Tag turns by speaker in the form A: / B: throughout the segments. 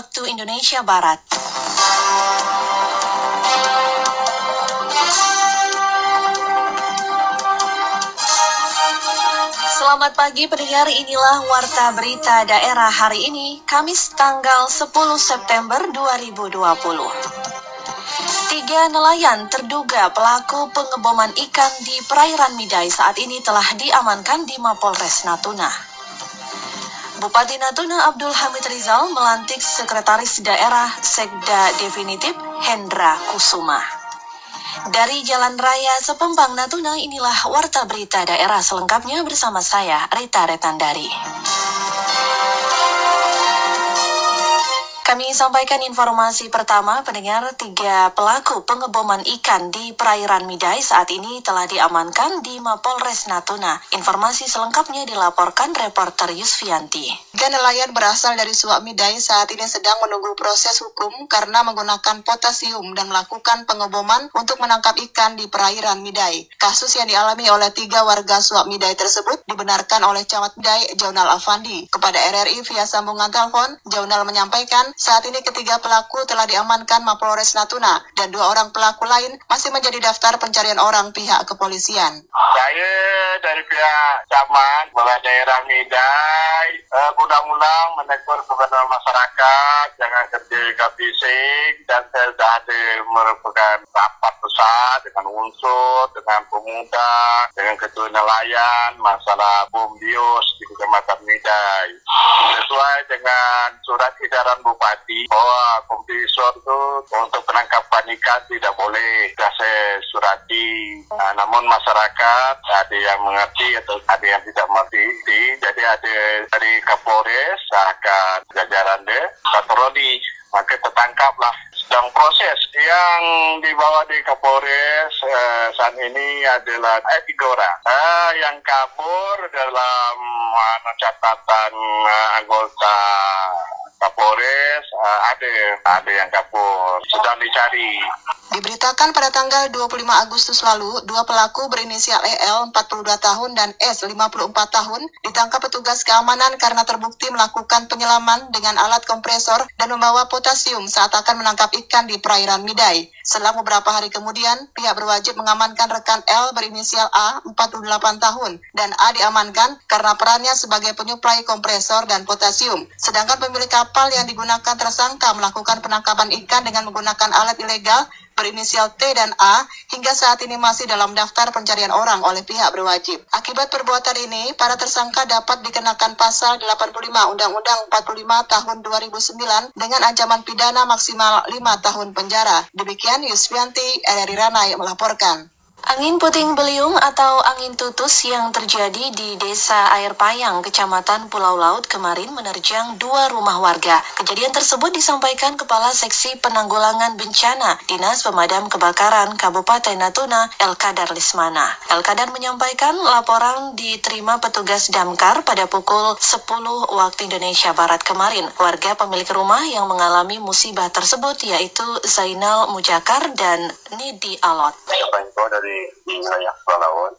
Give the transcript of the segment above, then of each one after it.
A: waktu Indonesia Barat. Selamat pagi pendengar, inilah Warta Berita Daerah hari ini, Kamis tanggal 10 September 2020. Tiga nelayan terduga pelaku pengeboman ikan di perairan Midai saat ini telah diamankan di Mapolres Natuna. Bupati Natuna Abdul Hamid Rizal melantik Sekretaris Daerah Sekda Definitif Hendra Kusuma. Dari Jalan Raya Sepembang Natuna inilah Warta Berita Daerah selengkapnya bersama saya Rita Retandari. Kami sampaikan informasi pertama, pendengar tiga pelaku pengeboman ikan di perairan Midai saat ini telah diamankan di Mapolres Natuna. Informasi selengkapnya dilaporkan reporter Yusfianti.
B: Tiga nelayan berasal dari Suak Midai saat ini sedang menunggu proses hukum karena menggunakan potasium dan melakukan pengeboman untuk menangkap ikan di perairan Midai. Kasus yang dialami oleh tiga warga Suak Midai tersebut dibenarkan oleh Camat Midai, Jaunal Afandi. Kepada RRI via sambungan telepon, Jaunal menyampaikan saat ini ketiga pelaku telah diamankan Mapolres Natuna dan dua orang pelaku lain masih menjadi daftar pencarian orang pihak kepolisian.
C: Saya dari pihak Camat, Kepala Daerah Midai, eh, mudah-mudahan menegur kepada masyarakat, jangan kerja fisik, dan saya sudah ada merupakan rapat besar dengan unsur, dengan pemuda, dengan ketua nelayan, masalah bom bios di Kecamatan Midai. Sesuai dengan surat edaran Bupati Bupati bahwa kompresor itu untuk penangkapan ikan tidak boleh kasih surati. Nah, namun masyarakat ada yang mengerti atau ada yang tidak mengerti. Jadi ada dari Kapolres, akan jajaran deh, patroli maka tertangkaplah sedang proses yang dibawa di Kapolres eh, saat ini adalah eh, tiga orang eh, yang kabur dalam uh, catatan uh, anggota Kapolres uh, ada ada yang kabur sedang dicari.
B: Diberitakan pada tanggal 25 Agustus lalu, dua pelaku berinisial EL 42 tahun dan S 54 tahun ditangkap petugas keamanan karena terbukti melakukan penyelaman dengan alat kompresor dan membawa potasium saat akan menangkap ikan di perairan Midai. Setelah beberapa hari kemudian, pihak berwajib mengamankan rekan L berinisial A 48 tahun dan A diamankan karena perannya sebagai penyuplai kompresor dan potasium. Sedangkan pemilik kapal yang digunakan tersangka melakukan penangkapan ikan dengan menggunakan alat ilegal berinisial T dan A hingga saat ini masih dalam daftar pencarian orang oleh pihak berwajib. Akibat perbuatan ini, para tersangka dapat dikenakan pasal 85 Undang-Undang 45 tahun 2009 dengan ancaman pidana maksimal 5 tahun penjara. Demikian Yusfianti, RRI Ranai melaporkan.
A: Angin puting beliung atau angin tutus yang terjadi di Desa Air Payang, Kecamatan Pulau Laut kemarin menerjang dua rumah warga. Kejadian tersebut disampaikan Kepala Seksi Penanggulangan Bencana Dinas Pemadam Kebakaran Kabupaten Natuna, Elkadar Lismana. Elkadar menyampaikan laporan diterima petugas damkar pada pukul 10 waktu Indonesia Barat kemarin. Warga pemilik rumah yang mengalami musibah tersebut yaitu Zainal Mujakar dan Nidi Alot.
C: dari di wilayah Laut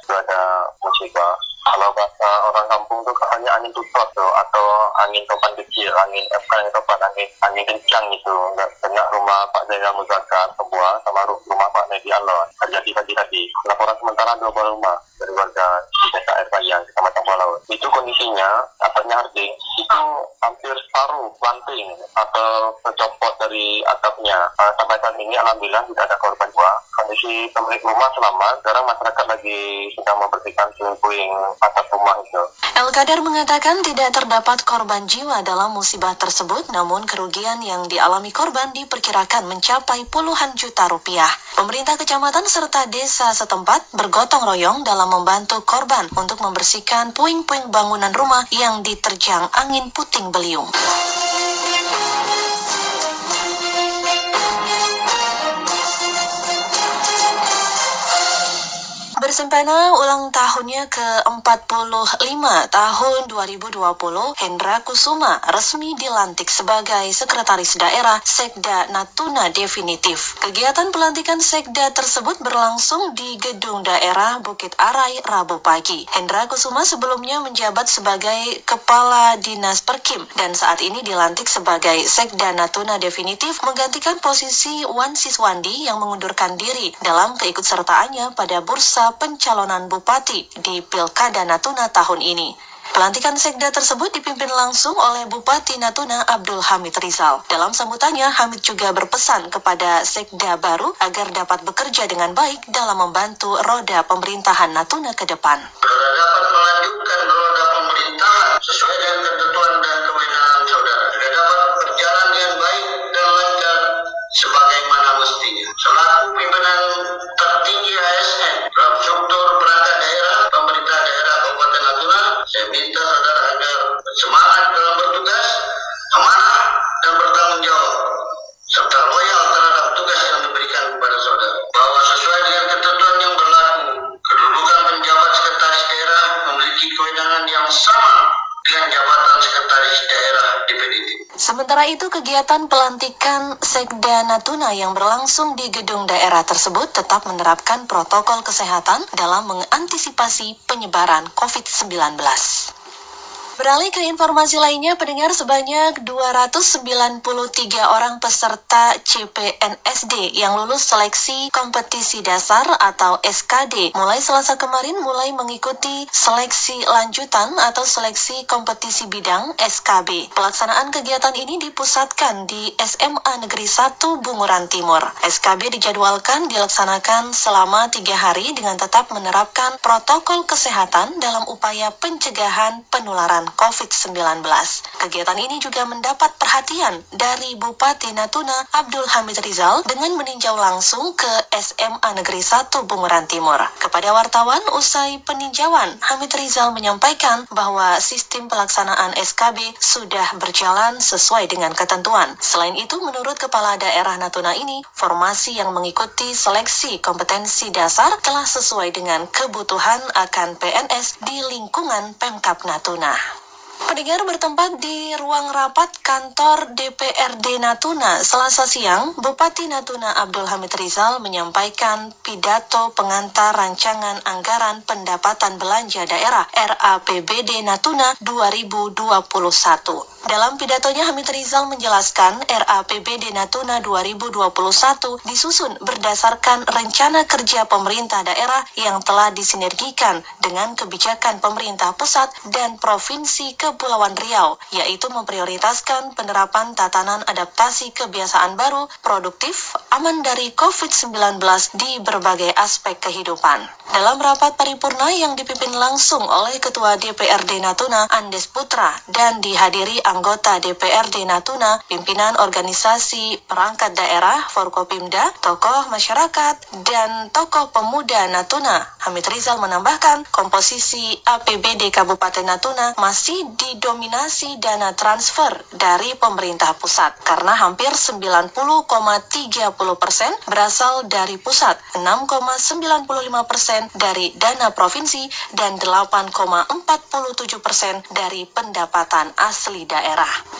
C: itu ada musibah. Kalau bahasa orang kampung tuh hanya angin tutup tuh atau angin topan kecil angin eh, angin topan angin angin kencang gitu. Nggak kena rumah Pak Zainal Muzakar sebuah sama rumah Pak Nedi Alon terjadi tadi tadi. Laporan sementara dua buah rumah dari warga di desa Air Payang Kecamatan Laut itu kondisinya atapnya harding. Itu hampir separuh banting atau tercopot dari atapnya. Uh, sampai saat ini alhamdulillah tidak ada korban jiwa kondisi pemilik rumah selamat sekarang masyarakat lagi sedang membersihkan puing-puing atap rumah itu
A: El Kadar mengatakan tidak terdapat korban jiwa dalam musibah tersebut, namun kerugian yang dialami korban diperkirakan mencapai puluhan juta rupiah. Pemerintah kecamatan serta desa setempat bergotong royong dalam membantu korban untuk membersihkan puing-puing bangunan rumah yang diterjang angin puting beliung. Sempena ulang tahunnya ke-45 tahun 2020, Hendra Kusuma resmi dilantik sebagai Sekretaris Daerah Sekda Natuna Definitif. Kegiatan pelantikan Sekda tersebut berlangsung di Gedung Daerah Bukit Arai Rabu pagi. Hendra Kusuma sebelumnya menjabat sebagai Kepala Dinas Perkim dan saat ini dilantik sebagai Sekda Natuna Definitif menggantikan posisi Wan Siswandi yang mengundurkan diri dalam keikutsertaannya pada bursa pencalonan bupati di Pilkada Natuna tahun ini. Pelantikan sekda tersebut dipimpin langsung oleh Bupati Natuna Abdul Hamid Rizal. Dalam sambutannya, Hamid juga berpesan kepada sekda baru agar dapat bekerja dengan baik dalam membantu roda pemerintahan Natuna ke depan.
D: dapat melanjutkan
A: Sementara itu, kegiatan pelantikan Sekda Natuna yang berlangsung di gedung daerah tersebut tetap menerapkan protokol kesehatan dalam mengantisipasi penyebaran COVID-19. Beralih ke informasi lainnya, pendengar sebanyak 293 orang peserta CPNSD yang lulus seleksi kompetisi dasar atau SKD mulai Selasa kemarin mulai mengikuti seleksi lanjutan atau seleksi kompetisi bidang SKB. Pelaksanaan kegiatan ini dipusatkan di SMA Negeri 1 Bunguran Timur. SKB dijadwalkan dilaksanakan selama tiga hari dengan tetap menerapkan protokol kesehatan dalam upaya pencegahan penularan COVID-19. Kegiatan ini juga mendapat perhatian dari Bupati Natuna Abdul Hamid Rizal dengan meninjau langsung ke SMA Negeri 1 Bunguran Timur. Kepada wartawan usai peninjauan, Hamid Rizal menyampaikan bahwa sistem pelaksanaan SKB sudah berjalan sesuai dengan ketentuan. Selain itu, menurut Kepala Daerah Natuna ini, formasi yang mengikuti seleksi kompetensi dasar telah sesuai dengan kebutuhan akan PNS di lingkungan Pemkap Natuna. Pendengar bertempat di ruang rapat kantor DPRD Natuna Selasa siang, Bupati Natuna Abdul Hamid Rizal menyampaikan pidato pengantar rancangan anggaran pendapatan belanja daerah RAPBD Natuna 2021. Dalam pidatonya Hamid Rizal menjelaskan RAPBD Natuna 2021 disusun berdasarkan rencana kerja pemerintah daerah yang telah disinergikan dengan kebijakan pemerintah pusat dan provinsi Kepulauan Riau, yaitu memprioritaskan penerapan tatanan adaptasi kebiasaan baru, produktif, aman dari COVID-19 di berbagai aspek kehidupan. Dalam rapat paripurna yang dipimpin langsung oleh Ketua DPRD Natuna, Andes Putra, dan dihadiri anggota DPRD Natuna, pimpinan organisasi perangkat daerah, Forkopimda, tokoh masyarakat, dan tokoh pemuda Natuna. Hamid Rizal menambahkan, komposisi APBD Kabupaten Natuna masih didominasi dana transfer dari pemerintah pusat, karena hampir 90,30 persen berasal dari pusat, 6,95 persen dari dana provinsi, dan 8,47 persen dari pendapatan asli daerah.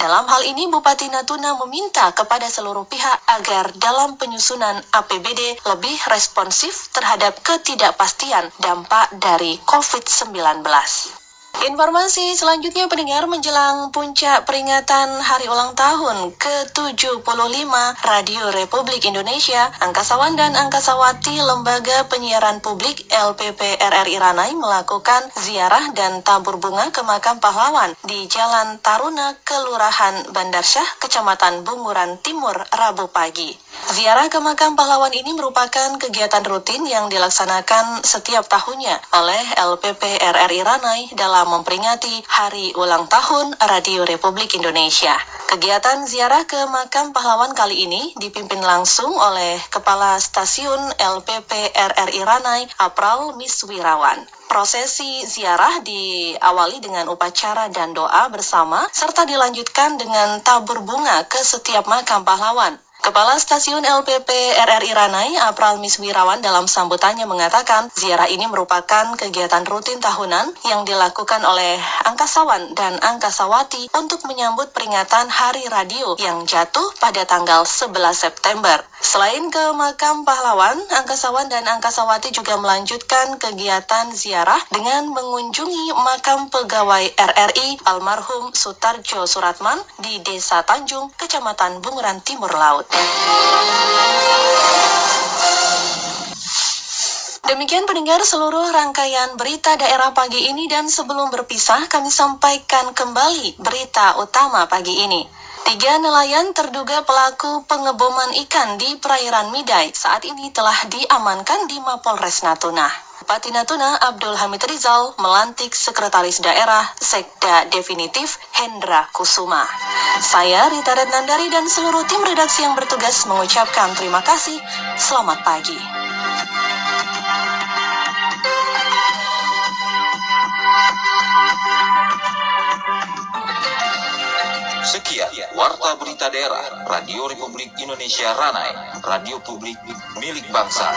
A: Dalam hal ini, Bupati Natuna meminta kepada seluruh pihak agar dalam penyusunan APBD lebih responsif terhadap ketidakpastian dampak dari COVID-19. Informasi selanjutnya pendengar menjelang puncak peringatan hari ulang tahun ke-75 Radio Republik Indonesia, Angkasawan dan Angkasawati Lembaga Penyiaran Publik LPP RRI Ranai melakukan ziarah dan tabur bunga ke makam pahlawan di Jalan Taruna, Kelurahan Bandar Syah, Kecamatan Bunguran Timur, Rabu pagi. Ziarah ke makam pahlawan ini merupakan kegiatan rutin yang dilaksanakan setiap tahunnya oleh LPP RRI Ranai dalam memperingati Hari Ulang Tahun Radio Republik Indonesia. Kegiatan ziarah ke makam pahlawan kali ini dipimpin langsung oleh Kepala Stasiun LPP RRI Ranai, Apral Miswirawan. Prosesi ziarah diawali dengan upacara dan doa bersama serta dilanjutkan dengan tabur bunga ke setiap makam pahlawan. Kepala Stasiun LPP RRI Ranai, Apral Miswirawan dalam sambutannya mengatakan ziarah ini merupakan kegiatan rutin tahunan yang dilakukan oleh angkasawan dan angkasawati untuk menyambut peringatan Hari Radio yang jatuh pada tanggal 11 September. Selain ke makam pahlawan, angkasawan dan angkasawati juga melanjutkan kegiatan ziarah dengan mengunjungi makam pegawai RRI almarhum Sutarjo Suratman di Desa Tanjung, Kecamatan Bunguran Timur Laut. Demikian pendengar seluruh rangkaian berita daerah pagi ini dan sebelum berpisah kami sampaikan kembali berita utama pagi ini. Tiga nelayan terduga pelaku pengeboman ikan di perairan Midai saat ini telah diamankan di Mapolres Natuna. Bupati Natuna Abdul Hamid Rizal melantik Sekretaris Daerah Sekda Definitif Hendra Kusuma. Saya Rita Rednandari dan seluruh tim redaksi yang bertugas mengucapkan terima kasih. Selamat pagi.
E: Sekian Warta Berita Daerah Radio Republik Indonesia Ranai, radio publik milik bangsa.